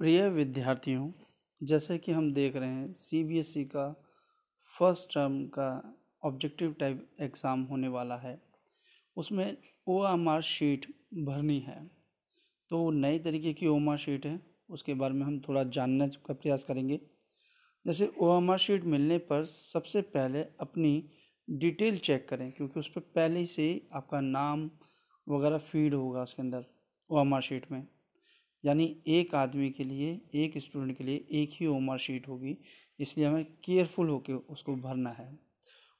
प्रिय विद्यार्थियों, जैसे कि हम देख रहे हैं सीबीएसई e का फ़र्स्ट टर्म का ऑब्जेक्टिव टाइप एग्ज़ाम होने वाला है। उसमें ओ एम आर शीट भरनी है। तो नए तरीके की ओ एम आर शीट है, उसके बारे में हम थोड़ा जानने का प्रयास करेंगे। जैसे ओ एम आर शीट मिलने पर सबसे पहले अपनी डिटेल चेक करें, क्योंकि उस पर पहले से आपका नाम वगैरह फ़ीड होगा उसके अंदर ओ एम आर शीट में। यानी एक आदमी के लिए, एक स्टूडेंट के लिए एक ही एम शीट होगी, इसलिए हमें केयरफुल होकर उसको भरना है।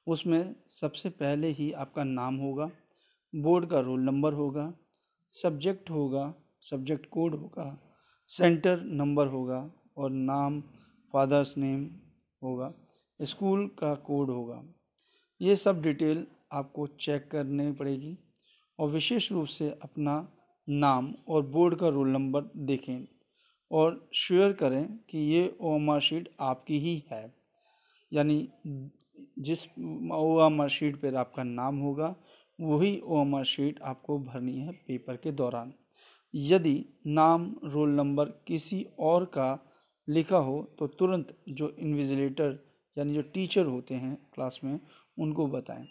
उसमें सबसे पहले ही आपका नाम होगा बोर्ड का रोल नंबर होगा सब्जेक्ट होगा सब्जेक्ट कोड होगा सेंटर नंबर होगा और नाम फादर्स नेम होगा स्कूल का कोड होगा। ये सब डिटेल आपको चेक करनी पड़ेगी और विशेष रूप से अपना नाम और बोर्ड का रोल नंबर देखें और शेयर करें कि ये ओ एम आर शीट आपकी ही है। यानी जिस ओ एम आर शीट पर आपका नाम होगा, वही ओ एम आर शीट आपको भरनी है पेपर के दौरान। यदि नाम, रोल नंबर किसी और का लिखा हो तो तुरंत जो इन्विजिलेटर यानी जो टीचर होते हैं क्लास में, उनको बताएँ।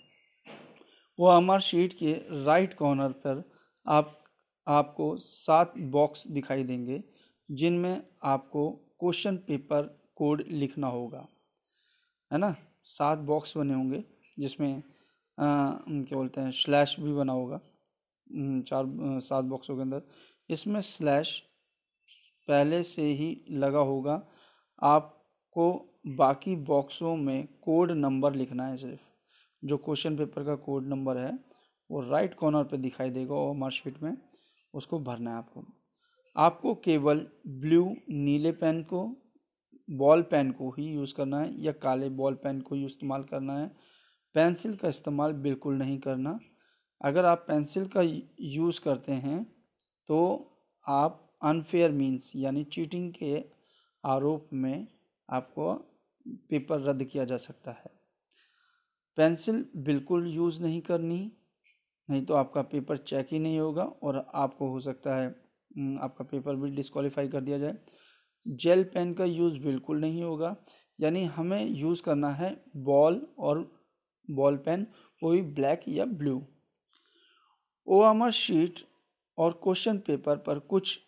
वो हमार शीट के राइट कॉर्नर पर आप आपको सात बॉक्स दिखाई देंगे, जिनमें आपको क्वेश्चन पेपर कोड लिखना होगा। है ना? सात बॉक्स बने होंगे, जिसमें क्या बोलते हैं स्लैश भी बना होगा। चार सात बॉक्सों के अंदर। इसमें स्लैश पहले से ही लगा होगा। आपको बाकी बॉक्सों में कोड नंबर लिखना है सिर्फ़। जो क्वेश्चन पेपर का कोड नंबर है, वो राइट कॉर्नर पे दिखाई देगा और मार्कशीट में। उसको भरना है आपको। आपको केवल ब्लू, नीले पेन को, बॉल पेन को ही यूज़ करना है या काले बॉल पेन को ही इस्तेमाल करना है। पेंसिल का इस्तेमाल बिल्कुल नहीं करना। अगर आप पेंसिल का यूज़ करते हैं तो आप अनफेयर मीन्स यानी चीटिंग के आरोप में आपको पेपर रद्द किया जा सकता है। पेंसिल बिल्कुल यूज़ नहीं करनी। नहीं तो आपका पेपर चेक ही नहीं होगा और आपको हो सकता है आपका पेपर भी डिस्qualiफाई कर दिया जाए। जेल पेन का यूज़ बिल्कुल नहीं होगा, यानी हमें यूज़ करना है बॉल और बॉल पेन, वो भी ब्लैक या ब्लू। ओ शीट और क्वेश्चन पेपर पर कुछ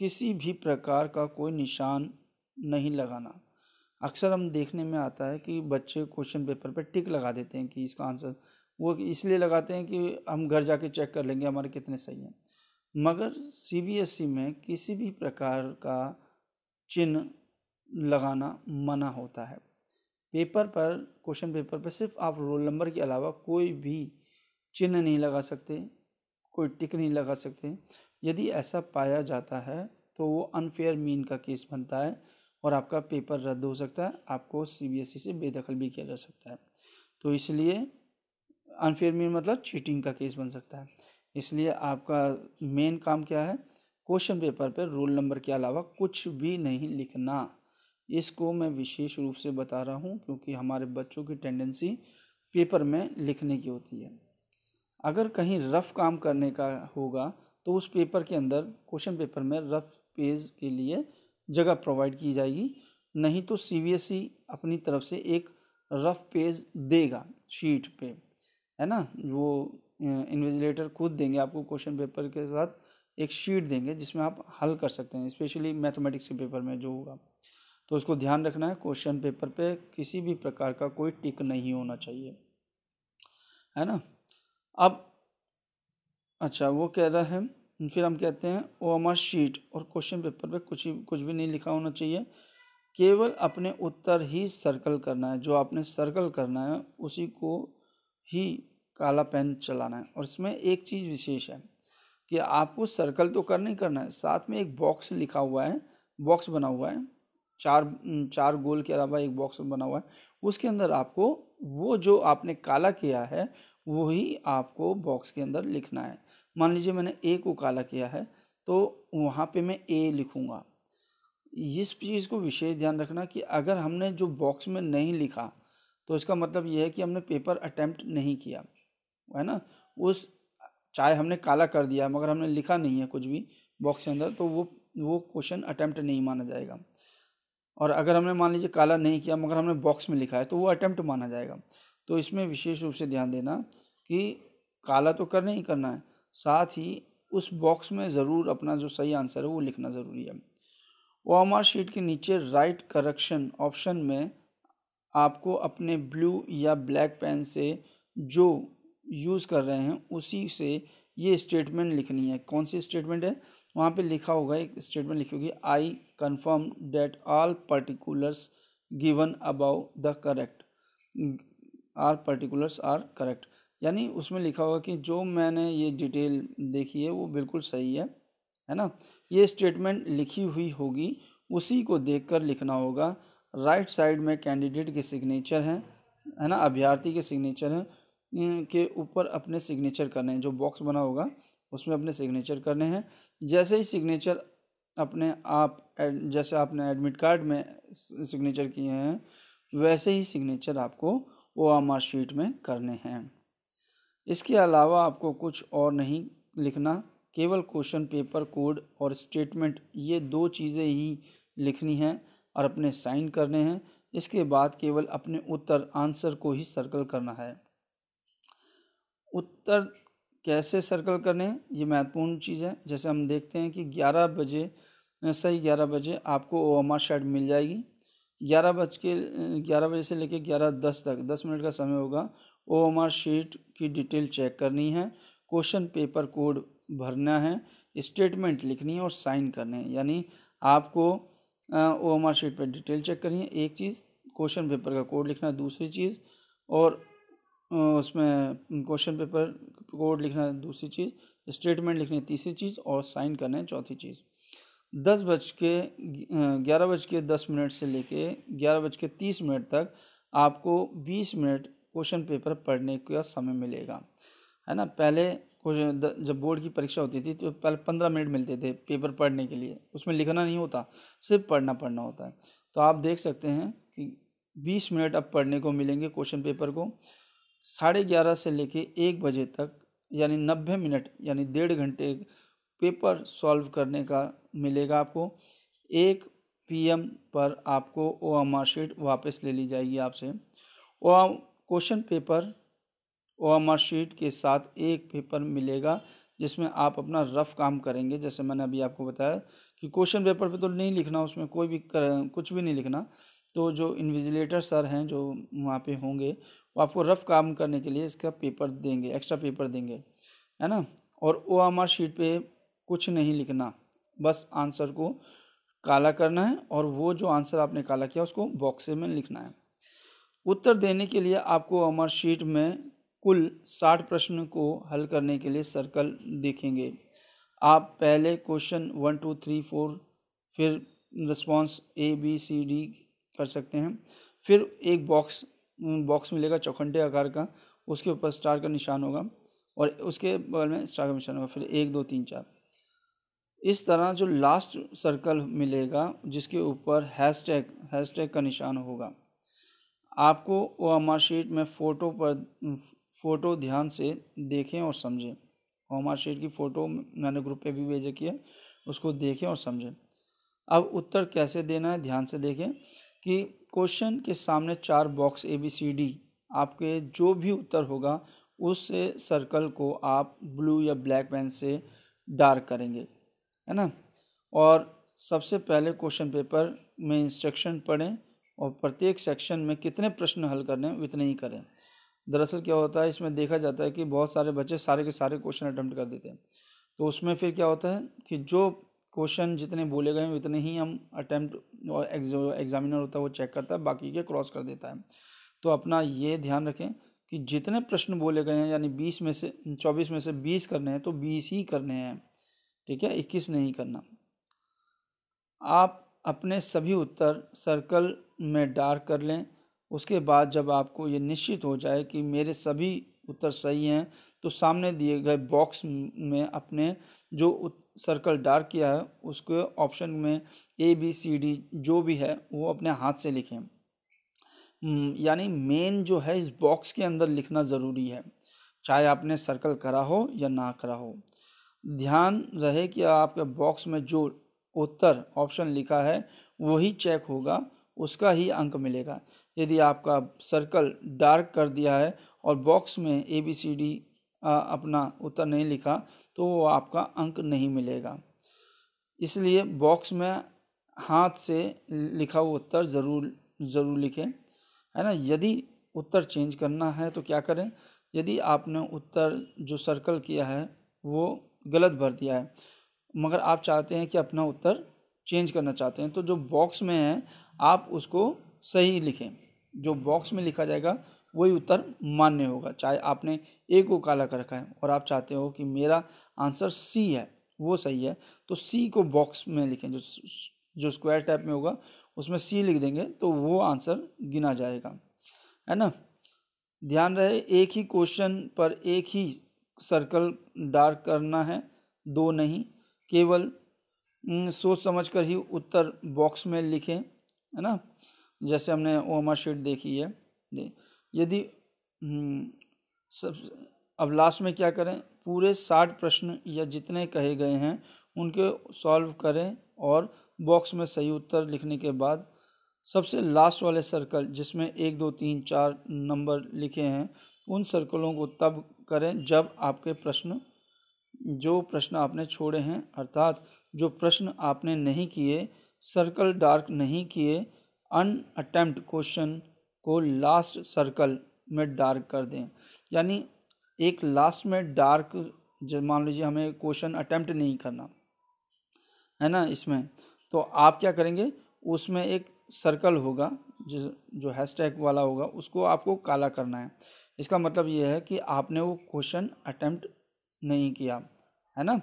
किसी भी प्रकार का कोई निशान नहीं लगाना। अक्सर हम देखने में आता है कि बच्चे क्वेश्चन पेपर पर टिक लगा देते हैं कि इसका आंसर वो इसलिए लगाते हैं कि हम घर जाके चेक कर लेंगे हमारे कितने सही हैं। मगर सीबीएसई e में किसी भी प्रकार का चिन्ह लगाना मना होता है। पेपर पर क्वेश्चन पेपर पर सिर्फ़ आप रोल नंबर के अलावा कोई भी चिन्ह नहीं लगा सकते, कोई टिक नहीं लगा सकते। यदि ऐसा पाया जाता है तो वो अनफेयर मीन का केस बनता है और आपका पेपर रद्द हो सकता है, आपको सीबीएसई e से बेदखल भी किया जा सकता है। तो इसलिए अनफेयर मीन मतलब चीटिंग का केस बन सकता है। इसलिए आपका मेन काम क्या है? क्वेश्चन पेपर पर रोल नंबर के अलावा कुछ भी नहीं लिखना। इसको मैं विशेष रूप से बता रहा हूँ क्योंकि हमारे बच्चों की टेंडेंसी पेपर में लिखने की होती है। अगर कहीं रफ काम करने का होगा तो उस पेपर के अंदर क्वेश्चन पेपर में रफ पेज के लिए जगह प्रोवाइड की जाएगी। नहीं तो सीबीएसई अपनी तरफ़ से एक रफ पेज देगा शीट पे। है ना? वो इन्विजिलेटर खुद देंगे आपको क्वेश्चन पेपर के साथ एक शीट देंगे जिसमें आप हल कर सकते हैं स्पेशली मैथमेटिक्स के पेपर में जो होगा। तो उसको ध्यान रखना है क्वेश्चन पेपर पे किसी भी प्रकार का कोई टिक नहीं होना चाहिए। है ना? अब अच्छा वो कह रहा है, फिर हम कहते हैं, ओ एम आर शीट और क्वेश्चन पेपर पे कुछ कुछ भी नहीं लिखा होना चाहिए। केवल अपने उत्तर ही सर्कल करना है, जो आपने सर्कल करना है, उसी को ही काला पेन चलाना है। और इसमें एक चीज़ विशेष है कि आपको सर्कल तो करना ही करना है। साथ में एक बॉक्स लिखा हुआ है, बॉक्स बना हुआ है। चार चार गोल के अलावा एक बॉक्स बना हुआ है। उसके अंदर आपको वो जो आपने काला किया है वही आपको बॉक्स के अंदर लिखना है। मान लीजिए मैंने ए को काला किया है तो वहाँ पे मैं ए लिखूँगा। इस चीज़ को विशेष ध्यान रखना कि अगर हमने जो बॉक्स में नहीं लिखा तो इसका मतलब ये है कि हमने पेपर अटैम्प्ट नहीं किया। है ना? उस, चाहे हमने काला कर दिया, मगर हमने लिखा नहीं है कुछ भी बॉक्स के अंदर तो वो वो क्वेश्चन अटैम्प्ट नहीं माना जाएगा। और अगर हमने मान लीजिए काला नहीं किया, मगर हमने बॉक्स में लिखा है तो वो अटैम्प्ट माना जाएगा। तो इसमें विशेष रूप से ध्यान देना कि काला तो करना ही करना है। साथ ही उस बॉक्स में ज़रूर अपना जो सही आंसर है, वो लिखना ज़रूरी है। ओ शीट के नीचे राइट करेक्शन ऑप्शन में आपको अपने ब्लू या ब्लैक पेन से जो यूज़ कर रहे हैं, उसी से ये स्टेटमेंट लिखनी है। कौन सी स्टेटमेंट है? वहाँ पे लिखा होगा, एक स्टेटमेंट लिखी होगी I confirm that all particulars given above the correct are particulars are correct यानी उसमें लिखा होगा कि जो मैंने ये डिटेल देखी है, वो बिल्कुल सही है है ना? ये स्टेटमेंट लिखी हुई होगी, उसी को देखकर लिखना होगा। राइट साइड में कैंडिडेट के सिग्नेचर हैं, है ना? अभ्यर्थी के सिग्नेचर हैं के ऊपर अपने सिग्नेचर करने हैं। जो बॉक्स बना होगा, उसमें अपने सिग्नेचर करने हैं। जैसे ही सिग्नेचर अपने आप जैसे आपने एडमिट कार्ड में सिग्नेचर किए हैं, वैसे ही सिग्नेचर आपको ओ आर शीट में करने हैं। इसके अलावा आपको कुछ और नहीं लिखना। केवल क्वेश्चन पेपर कोड और स्टेटमेंट ये दो चीज़ें ही लिखनी हैं और अपने साइन करने हैं। इसके बाद केवल अपने उत्तर आंसर को ही सर्कल करना है। उत्तर कैसे सर्कल करने हैं, ये महत्वपूर्ण चीज़ है। जैसे हम देखते हैं कि 11 बजे सही 11 बजे आपको ओ एम आर शायद मिल जाएगी। ग्यारह बज के, ग्यारह बजे से लेकर ग्यारह दस तक, दस मिनट का समय होगा ओ एम आर शीट की डिटेल चेक करनी है। क्वेश्चन पेपर कोड भरना है स्टेटमेंट लिखनी है और साइन करने हैं। यानी आपको ओ एम आर शीट पर डिटेल चेक करनी है। एक चीज़ क्वेश्चन पेपर का कोड लिखना, दूसरी चीज़, और उसमें क्वेश्चन पेपर, कोड लिखना है दूसरी चीज़, स्टेटमेंट लिखनी है तीसरी चीज़ और साइन करना है चौथी चीज़। दस बज के ग्यारह बज के दस मिनट से लेके ग्यारह बज के तीस मिनट तक आपको बीस मिनट क्वेश्चन पेपर पढ़ने का समय मिलेगा। है ना? पहले जब बोर्ड की परीक्षा होती थी तो पहले पंद्रह मिनट मिलते थे पेपर पढ़ने के लिए। उसमें लिखना नहीं होता, सिर्फ़ पढ़ना पढ़ना होता है। तो आप देख सकते हैं कि बीस मिनट अब पढ़ने को मिलेंगे क्वेश्चन पेपर को। साढ़े ग्यारह से लेके एक बजे तक यानी नब्बे मिनट यानी डेढ़ घंटे पेपर सॉल्व करने का मिलेगा आपको। एक पीएम पर आपको ओ एम आर शीट वापस ले ली जाएगी आपसे। ओ question paper O M R sheet के साथ एक पेपर मिलेगा जिसमें आप अपना रफ काम करेंगे। जैसे मैंने अभी आपको बताया कि क्वेश्चन पेपर पे तो नहीं लिखना उसमें कोई भी कर, कुछ भी नहीं लिखना। तो जो इन्विजिलेटर सर हैं, जो वहाँ पे होंगे, वो आपको रफ काम करने के लिए इसका पेपर देंगे एक्स्ट्रा पेपर देंगे, है ना? और ओ एम आर शीट पे कुछ नहीं लिखना, बस आंसर को काला करना है और वो जो आंसर आपने काला किया, उसको बॉक्स में लिखना है। उत्तर देने के लिए आपको अमर शीट में कुल साठ प्रश्न को हल करने के लिए सर्कल देखेंगे। आप पहले question one two three four फिर response A B C D कर सकते हैं। फिर एक बॉक्स बॉक्स मिलेगा चौखंडे आकार का, उसके ऊपर स्टार का निशान होगा और उसके बगल में स्टार का निशान होगा। फिर एक, दो, तीन, चार। इस तरह जो लास्ट सर्कल मिलेगा, जिसके ऊपर हैश टैग हैश टैग का निशान होगा। आपको ओ एम आर शीट में फ़ोटो पर फ़ोटो ध्यान से देखें और समझें। ओ एम आर शीट की फ़ोटो मैंने ग्रुप पे भी भेजे की है उसको देखें और समझें। अब उत्तर कैसे देना है, ध्यान से देखें। कि क्वेश्चन के सामने चार box A B C D आपके जो भी उत्तर होगा, उस सर्कल को आप ब्लू या ब्लैक पेन से डार्क करेंगे, है ना? और सबसे पहले क्वेश्चन पेपर में इंस्ट्रक्शन पढ़ें और प्रत्येक सेक्शन में कितने प्रश्न हल करने उतने ही करें। दरअसल क्या होता है, इसमें देखा जाता है कि बहुत सारे बच्चे सारे के सारे क्वेश्चन अटैम्प्ट कर देते हैं। तो उसमें फिर क्या होता है कि जो क्वेश्चन जितने बोले गए हैं, उतने ही हम अटैम्प्ट एग्जामिनर होता है, वो चेक करता है, बाकी के क्रॉस कर देता है। तो अपना ये ध्यान रखें कि जितने प्रश्न बोले गए हैं, यानी बीस में से, चौबीस में से बीस करने हैं तो बीस ही करने हैं। ठीक है? इक्कीस नहीं करना। आप अपने सभी उत्तर सर्कल में डार्क कर लें, उसके बाद जब आपको ये निश्चित हो जाए कि मेरे सभी उत्तर सही हैं तो सामने दिए गए बॉक्स में अपने जो सर्कल डार्क किया है उसके ऑप्शन में ए बी सी डी जो भी है वो अपने हाथ से लिखें। हम्म, यानी मेन जो है इस बॉक्स के अंदर लिखना ज़रूरी है चाहे आपने सर्कल करा हो या ना करा हो। ध्यान रहे कि आपके बॉक्स में जो उत्तर ऑप्शन लिखा है वही चेक होगा उसका ही अंक मिलेगा। यदि आपका सर्कल डार्क कर दिया है और बॉक्स में ए बी सी डी अपना उत्तर नहीं लिखा तो वो आपका अंक नहीं मिलेगा। इसलिए बॉक्स में हाथ से लिखा हुआ उत्तर ज़रूर ज़रूर लिखें, है ना? यदि उत्तर चेंज करना है तो क्या करें? यदि आपने उत्तर जो सर्कल किया है, वो गलत भर दिया है, मगर आप चाहते हैं कि अपना उत्तर चेंज करना चाहते हैं तो जो बॉक्स में है, आप उसको सही लिखें। जो बॉक्स में लिखा जाएगा वही उत्तर मान्य होगा। चाहे आपने ए को काला कर रखा है और आप चाहते हो कि मेरा आंसर सी है, वो सही है तो सी को बॉक्स में लिखें, जो जो स्क्वायर टाइप में होगा, उसमें सी लिख देंगे तो वो आंसर गिना जाएगा। है ना? ध्यान रहे, एक ही क्वेश्चन पर एक ही सर्कल डार्क करना है, दो नहीं, केवल सोच समझ कर ही उत्तर बॉक्स में लिखें, है ना? जैसे हमने ओमा शीट देखी है यदि सब, अब लास्ट में क्या करें? पूरे साठ प्रश्न या जितने कहे गए हैं, उनके सॉल्व करें और बॉक्स में सही उत्तर लिखने के बाद सबसे लास्ट वाले सर्कल जिसमें एक, दो, तीन, चार नंबर लिखे हैं, उन सर्कलों को तब करें जब आपके प्रश्न, जो प्रश्न आपने छोड़े हैं, अर्थात जो प्रश्न आपने नहीं किए सर्कल डार्क नहीं किए अन अटैम्प्ट क्वेश्चन को लास्ट सर्कल में डार्क कर दें। यानी एक लास्ट में डार्क जब मान लीजिए हमें क्वेश्चन अटेम्प्ट नहीं करना। है ना इसमें? तो आप क्या करेंगे? उसमें एक सर्कल होगा, जिस, जो हैशटैग वाला होगा, उसको आपको काला करना है। इसका मतलब ये है कि आपने वो क्वेश्चन अटेम्प्ट नहीं किया। है ना?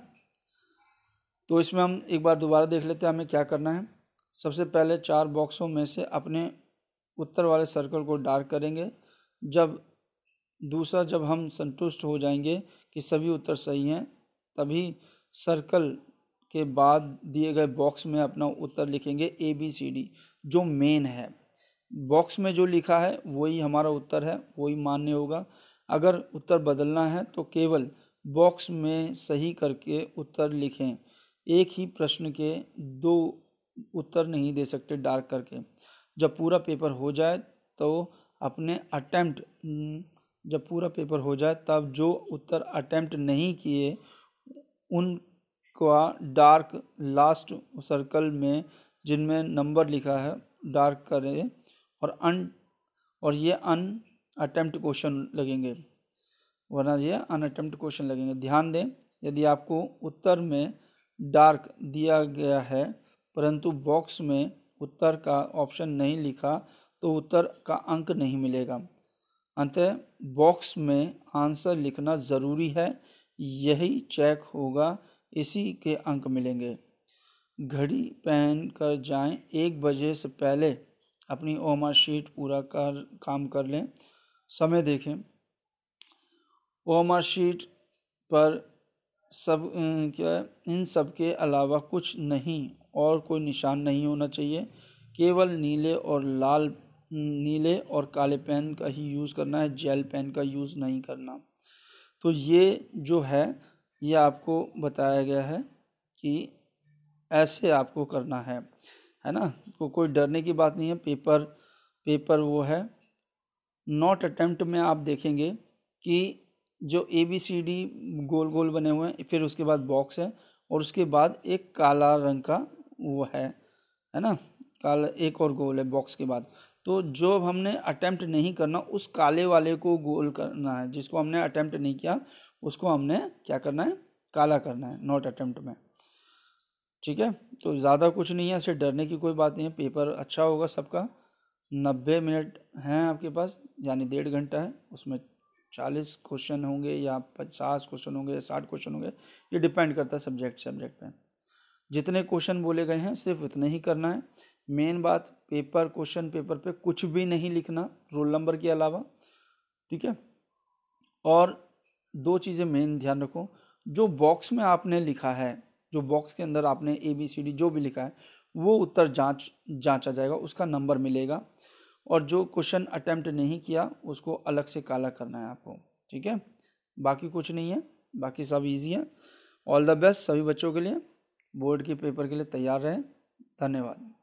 तो इसमें हम एक बार दोबारा देख लेते हैं हमें क्या करना है। सबसे पहले चार बॉक्सों में से अपने उत्तर वाले सर्कल को डार्क करेंगे। जब दूसरा, जब हम संतुष्ट हो जाएँगे कि सभी उत्तर सही हैं, तभी सर्कल के बाद दिए गए बॉक्स में अपना उत्तर लिखेंगे ए बी सी डी जो मेन है। बॉक्स में जो लिखा है, वही हमारा उत्तर है, वही मान्य होगा। अगर उत्तर बदलना है तो केवल बॉक्स में सही करके उत्तर लिखें। एक ही प्रश्न के दो उत्तर नहीं दे सकते डार्क करके। जब पूरा पेपर हो जाए तो अपने अटैम्प्ट, जब पूरा पेपर हो जाए तब जो उत्तर अटैम्प्ट नहीं किए, उनका डार्क लास्ट सर्कल में जिनमें नंबर लिखा है, डार्क करें और अन, और ये अन अटैम्प्ट क्वेश्चन लगेंगे। वरना ये अन अटैम्प्ट क्वेश्चन लगेंगे। ध्यान दें, यदि आपको उत्तर में डार्क दिया गया है, परंतु बॉक्स में उत्तर का ऑप्शन नहीं लिखा तो उत्तर का अंक नहीं मिलेगा। अंतः बॉक्स में आंसर लिखना ज़रूरी है, यही चेक होगा, इसी के अंक मिलेंगे। घड़ी पहन कर जाएँ, एक बजे से पहले अपनी ओमा शीट पूरा कर, काम कर लें। समय देखें। ओमा शीट पर सब क्या इन सब के अलावा कुछ नहीं। और कोई निशान नहीं होना चाहिए। केवल नीले और लाल, नीले और काले पेन का ही यूज़ करना है, जेल पेन का यूज़ नहीं करना। तो ये जो है, ये आपको बताया गया है कि ऐसे आपको करना है है ना? तो कोई डरने की बात नहीं है, पेपर पेपर वो है। नॉट अटेम्प्ट में आप देखेंगे कि जो ए बी सी डी गोल गोल बने हुए हैं, फिर उसके बाद बॉक्स है और उसके बाद एक काला रंग का वो है है ना? काला, एक और गोल है बॉक्स के बाद। तो जो हमने अटेम्प्ट नहीं करना, उस काले वाले को गोल करना है, जिसको हमने अटेम्प्ट नहीं किया, उसको हमने क्या करना है? काला करना है नॉट अटेम्प्ट में। ठीक है? तो ज़्यादा कुछ नहीं है, ऐसे डरने की कोई बात नहीं है, पेपर अच्छा होगा सबका। नब्बे मिनट हैं आपके पास, यानी डेढ़ घंटा है, उसमें चालीस क्वेश्चन होंगे या पचास क्वेश्चन होंगे या साठ क्वेश्चन होंगे, ये डिपेंड करता है सब्जेक्ट सब्जेक्ट पे। जितने क्वेश्चन बोले गए हैं, सिर्फ़ इतना ही करना है। मेन बात पेपर क्वेश्चन पेपर पे कुछ भी नहीं लिखना रोल नंबर के अलावा, ठीक है? और दो चीज़ें मेन ध्यान रखो। जो बॉक्स में आपने लिखा है, जो बॉक्स के अंदर आपने ए बी सी डी जो भी लिखा है, वो उत्तर जाँच, जांचा जाएगा, उसका नंबर मिलेगा। और जो क्वेश्चन अटैम्प्ट नहीं किया, उसको अलग से काला करना है आपको, ठीक है? बाकी कुछ नहीं है, बाकी सब इजी है। ऑल द बेस्ट सभी बच्चों के लिए। बोर्ड के पेपर के लिए तैयार रहें। धन्यवाद।